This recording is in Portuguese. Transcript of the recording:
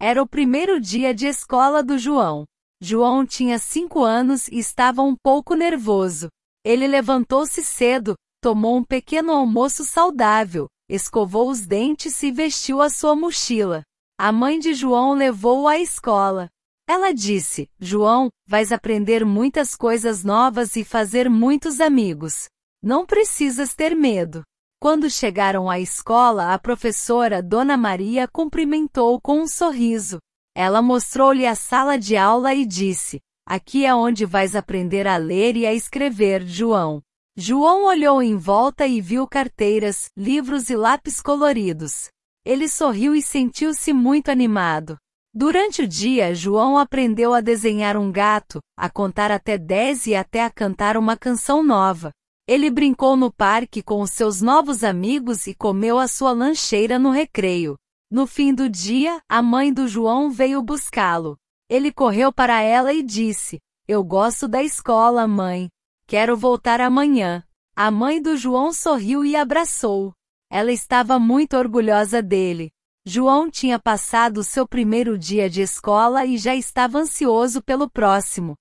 Era o primeiro dia de escola do João. João tinha cinco anos e estava um pouco nervoso. Ele levantou-se cedo, tomou um pequeno almoço saudável, escovou os dentes e vestiu a sua mochila. A mãe de João levou-o à escola. Ela disse: João, vais aprender muitas coisas novas e fazer muitos amigos. Não precisas ter medo. Quando chegaram à escola, a professora Dona Maria cumprimentou com um sorriso. Ela mostrou-lhe a sala de aula e disse: Aqui é onde vais aprender a ler e a escrever, João. João olhou em volta e viu carteiras, livros e lápis coloridos. Ele sorriu e sentiu-se muito animado. Durante o dia, João aprendeu a desenhar um gato, a contar até dez e até a cantar uma canção nova. Ele brincou no parque com os seus novos amigos e comeu a sua lancheira no recreio. No fim do dia, a mãe do João veio buscá-lo. Ele correu para ela e disse: Eu gosto da escola, mãe. Quero voltar amanhã. A mãe do João sorriu e abraçou. Ela estava muito orgulhosa dele. João tinha passado seu primeiro dia de escola e já estava ansioso pelo próximo.